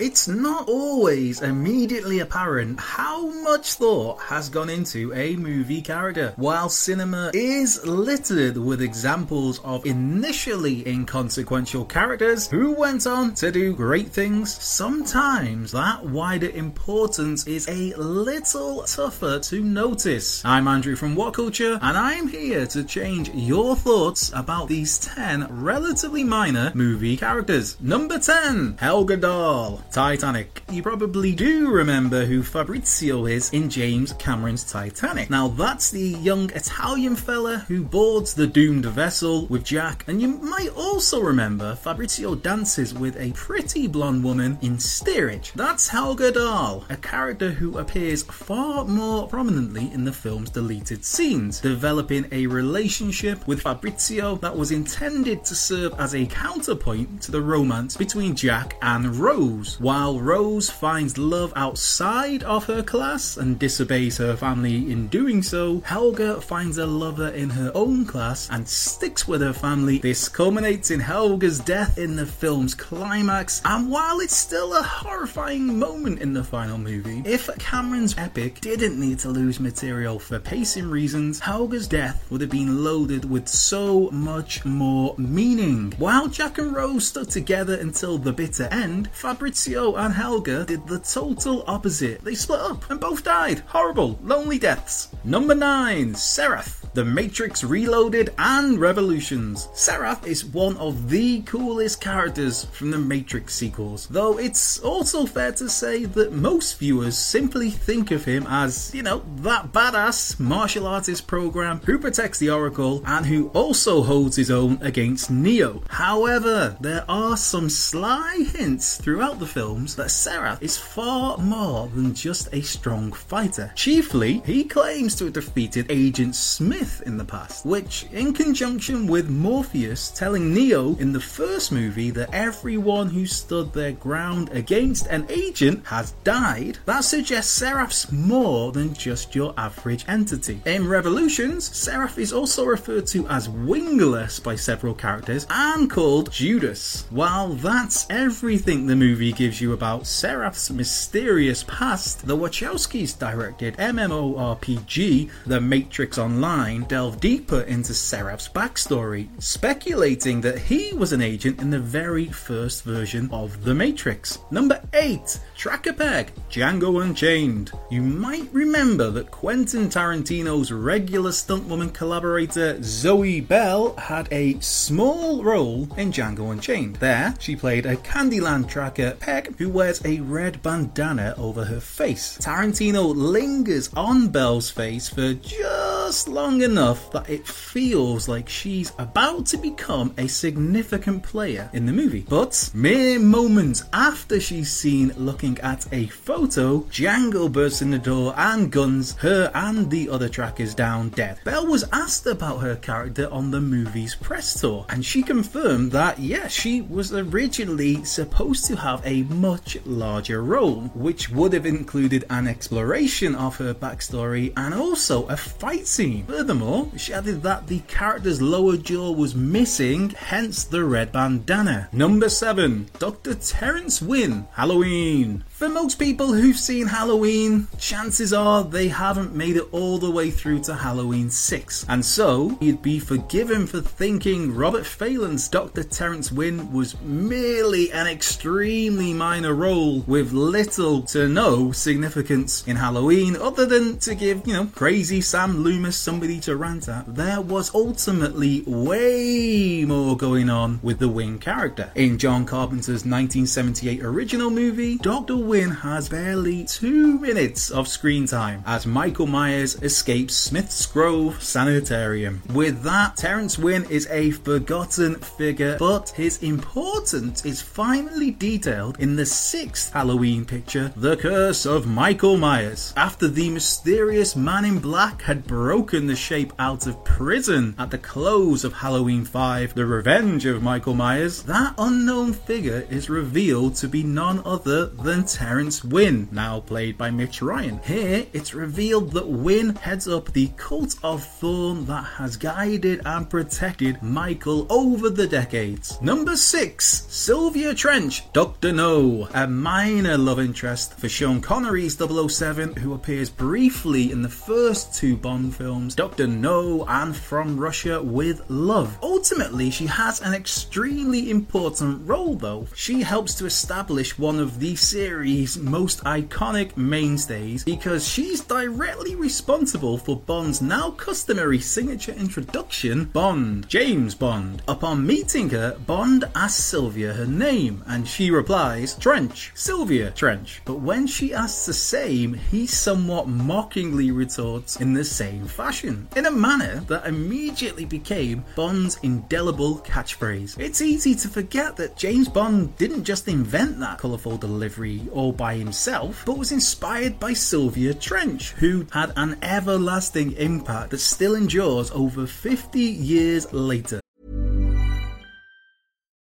It's not always immediately apparent how much thought has gone into a movie character. While cinema is littered with examples of initially inconsequential characters who went on to do great things, sometimes that wider importance is a little tougher to notice. I'm Andrew from What Culture, and I'm here to change your thoughts about these 10 relatively minor movie characters. Number 10, Helga Dahl. Titanic. You probably do remember who Fabrizio is in James Cameron's Titanic. Now, that's the young Italian fella who boards the doomed vessel with Jack, and you might also remember Fabrizio dances with a pretty blonde woman in Steerage. That's Helga Dahl, a character who appears far more prominently in the film's deleted scenes, developing a relationship with Fabrizio that was intended to serve as a counterpoint to the romance between Jack and Rose. While Rose finds love outside of her class and disobeys her family in doing so, Helga finds a lover in her own class and sticks with her family. This culminates in Helga's death in the film's climax, and while it's still a horrifying moment in the final movie, if Cameron's epic didn't need to lose material for pacing reasons, Helga's death would have been loaded with so much more meaning. While Jack and Rose stood together until the bitter end, Fabrizio and Helga did the total opposite. They split up and both died. Horrible, lonely deaths. Number 9, Seraph. The Matrix Reloaded and Revolutions. Seraph is one of the coolest characters from the Matrix sequels, though it's also fair to say that most viewers simply think of him as, you know, that badass martial artist program who protects the Oracle and who also holds his own against Neo. However, there are some sly hints throughout the films that Seraph is far more than just a strong fighter. Chiefly, he claims to have defeated Agent Smith in the past, which, in conjunction with Morpheus telling Neo in the first movie that everyone who stood their ground against an agent has died, that suggests Seraph's more than just your average entity. In Revolutions, Seraph is also referred to as wingless by several characters and called Judas. While that's everything the movie gives you about Seraph's mysterious past, the Wachowskis directed MMORPG The Matrix Online delve deeper into Seraph's backstory, speculating that he was an agent in the very first version of The Matrix. Number 8 Tracker Peg Django Unchained. You might remember that Quentin Tarantino's regular stuntwoman collaborator Zoe Bell had a small role in Django Unchained. There, she played a Candyland tracker Peg who wears a red bandana over her face. Tarantino lingers on Bell's face for just long enough that it feels like she's about to become a significant player in the movie. But mere moments after she's seen looking at a photo, Django bursts in the door and guns her and the other trackers down dead. Bell was asked about her character on the movie's press tour, and she confirmed that yes, she was originally supposed to have a much larger role, which would have included an exploration of her backstory and also a fight Furthermore, she added that the character's lower jaw was missing, hence the red bandana. Number 7 Dr. Terence Wynn, Halloween. For most people who've seen Halloween, chances are they haven't made it all the way through to Halloween 6. And so, you'd be forgiven for thinking Robert Phalen's Dr. Terence Wynn was merely an extremely minor role with little to no significance in Halloween other than to give, you know, crazy Sam Loomis somebody to rant at. There was ultimately way more going on with the Wynn character. In John Carpenter's 1978 original movie, Dr. Wynn has barely two minutes of screen time as Michael Myers escapes Smith's Grove Sanitarium. With that, Terence Wynn is a forgotten figure, but his importance is finally detailed in the sixth Halloween picture, The Curse of Michael Myers. After the mysterious man in black had broken the shape out of prison at the close of Halloween 5, The Revenge of Michael Myers, that unknown figure is revealed to be none other than Terence Wynn, now played by Mitch Ryan. Here, it's revealed that Wynn heads up the cult of Thorn that has guided and protected Michael over the decades. Number 6, Sylvia Trench, Dr. No, a minor love interest for Sean Connery's 007 who appears briefly in the first two Bond films, Dr. No and From Russia with Love. Ultimately, she has an extremely important role though. She helps to establish one of the series' most iconic mainstays because she's directly responsible for Bond's now customary signature introduction, Bond, James Bond. Upon meeting her, Bond asks Sylvia her name and she replies, Trench, Sylvia Trench. But when she asks the same, he somewhat mockingly retorts in the same fashion, in a manner that immediately became Bond's indelible catchphrase. It's easy to forget that James Bond didn't just invent that colourful delivery all by himself, but was inspired by Sylvia Trench, who had an everlasting impact that still endures over 50 years later.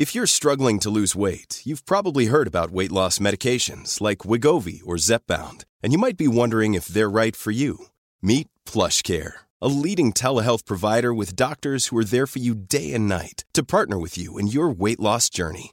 If you're struggling to lose weight, you've probably heard about weight loss medications like Wegovy or Zepbound, and you might be wondering if they're right for you. Meet PlushCare, a leading telehealth provider with doctors who are there for you day and night to partner with you in your weight loss journey.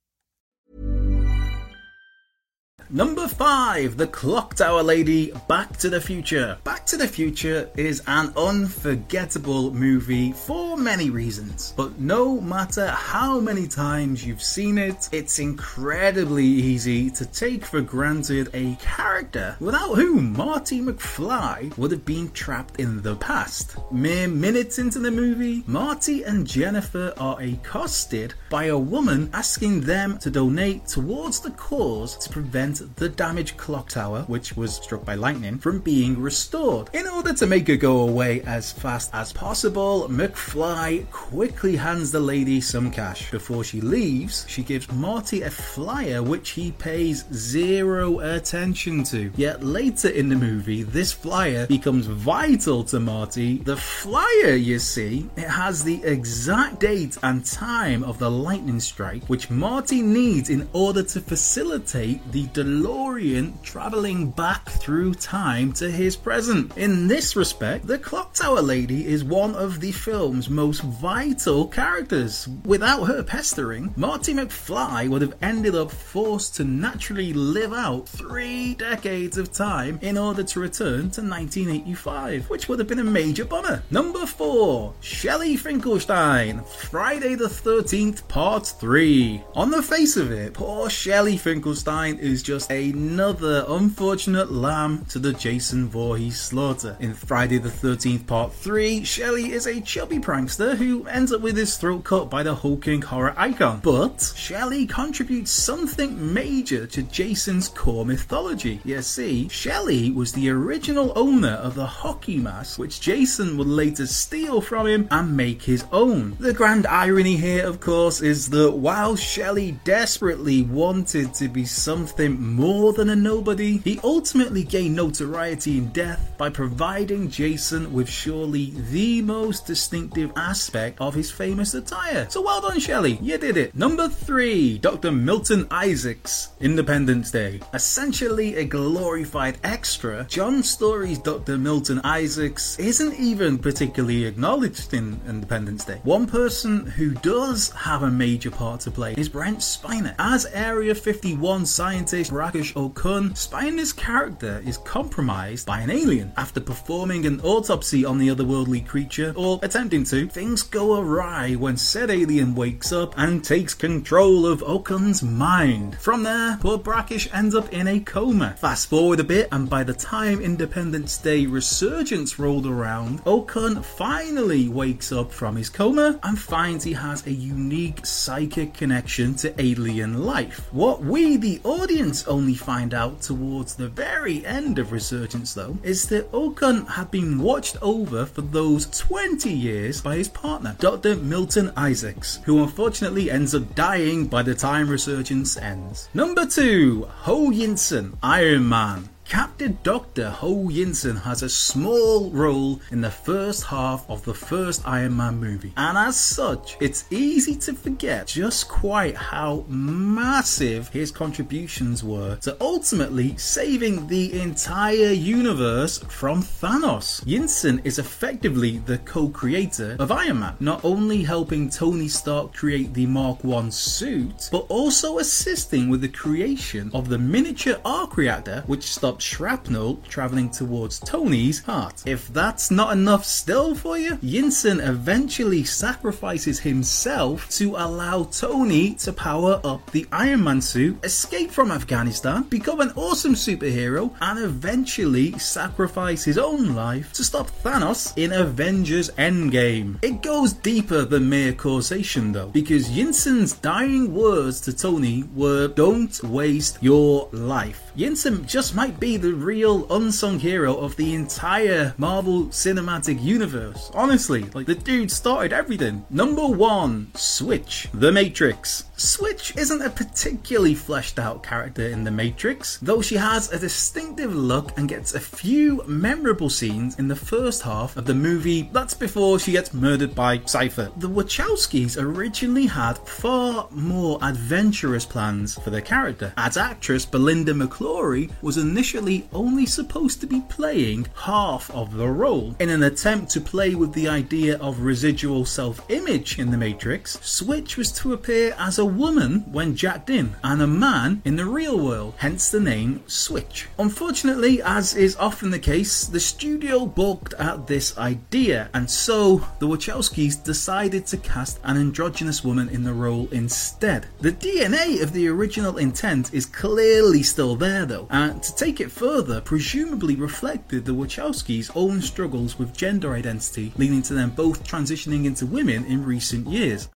Number 5, The Clock Tower Lady, Back to the Future. Back to the Future is an unforgettable movie for many reasons, but no matter how many times you've seen it, it's incredibly easy to take for granted a character without whom Marty McFly would have been trapped in the past. Mere minutes into the movie, Marty and Jennifer are accosted by a woman asking them to donate towards the cause to prevent the damaged clock tower, which was struck by lightning, from being restored. In order to make it go away as fast as possible, McFly quickly hands the lady some cash. Before she leaves, she gives Marty a flyer which he pays zero attention to. Yet later in the movie, this flyer becomes vital to Marty. The flyer, you see, it has the exact date and time of the lightning strike, which Marty needs in order to facilitate the DeLorean traveling back through time to his present. In this respect, the Clock Tower Lady is one of the film's most vital characters. Without her pestering, Marty McFly would have ended up forced to naturally live out three decades of time in order to return to 1985, which would have been a major bummer. Number 4, Shelley Finkelstein, Friday the 13th, Part 3. On the face of it, poor Shelley Finkelstein is just another unfortunate lamb to the Jason Voorhees slaughter. In Friday the 13th Part 3, Shelley is a chubby prankster who ends up with his throat cut by the hulking horror icon. But Shelley contributes something major to Jason's core mythology. You see, Shelley was the original owner of the hockey mask, which Jason would later steal from him and make his own. The grand irony here, of course, is that while Shelley desperately wanted to be something more than a nobody, he ultimately gained notoriety in death by providing Jason with surely the most distinctive aspect of his famous attire. So well done, Shelley, you did it. Number three, Dr. Milton Isaacs, Independence Day. Essentially a glorified extra, John Storey's Dr. Milton Isaacs isn't even particularly acknowledged in Independence Day. One person who does have a major part to play is Brent Spiner. As Area 51 scientist Brakish Okun, Spiner's character is compromised by an alien. After performing an autopsy on the otherworldly creature, or attempting to, things go awry when said alien wakes up and takes control of Okun's mind. From there, poor Brakish ends up in a coma. Fast forward a bit, and by the time Independence Day resurgence rolled around, Okun finally wakes up from his coma and finds he has a unique psychic connection to alien life. What we, the audience, only find out towards the very end of Resurgence, though, is that Okun had been watched over for those 20 years by his partner, Dr. Milton Isaacs, who unfortunately ends up dying by the time Resurgence ends. Number 2, Ho Yinsen, Iron Man. Captain Dr. Ho Yinsen has a small role in the first half of the first Iron Man movie, and as such, it's easy to forget just quite how massive his contributions were to ultimately saving the entire universe from Thanos. Yinsen is effectively the co creator of Iron Man, not only helping Tony Stark create the Mark 1 suit, but also assisting with the creation of the miniature arc reactor which shrapnel traveling towards Tony's heart. If that's not enough still for you, Yinsen eventually sacrifices himself to allow Tony to power up the Iron Man suit, escape from Afghanistan, become an awesome superhero, and eventually sacrifice his own life to stop Thanos in Avengers Endgame. It goes deeper than mere causation though, because Yinsen's dying words to Tony were don't waste your life. Yinsen just might be the real unsung hero of the entire Marvel Cinematic Universe. Honestly, like the dude started everything. Number one, Switch, The Matrix. Switch isn't a particularly fleshed out character in The Matrix, though she has a distinctive look and gets a few memorable scenes in the first half of the movie. That's before she gets murdered by Cypher. The Wachowskis originally had far more adventurous plans for the character, as actress Belinda McClory was initially only supposed to be playing half of the role. In an attempt to play with the idea of residual self image in The Matrix, Switch was to appear as a woman when jacked in and a man in the real world, hence the name Switch. Unfortunately, as is often the case, the studio balked at this idea, and so the Wachowskis decided to cast an androgynous woman in the role instead. The DNA of the original intent is clearly still there though, and to it further, presumably reflected the Wachowskis' own struggles with gender identity, leading to them both transitioning into women in recent years.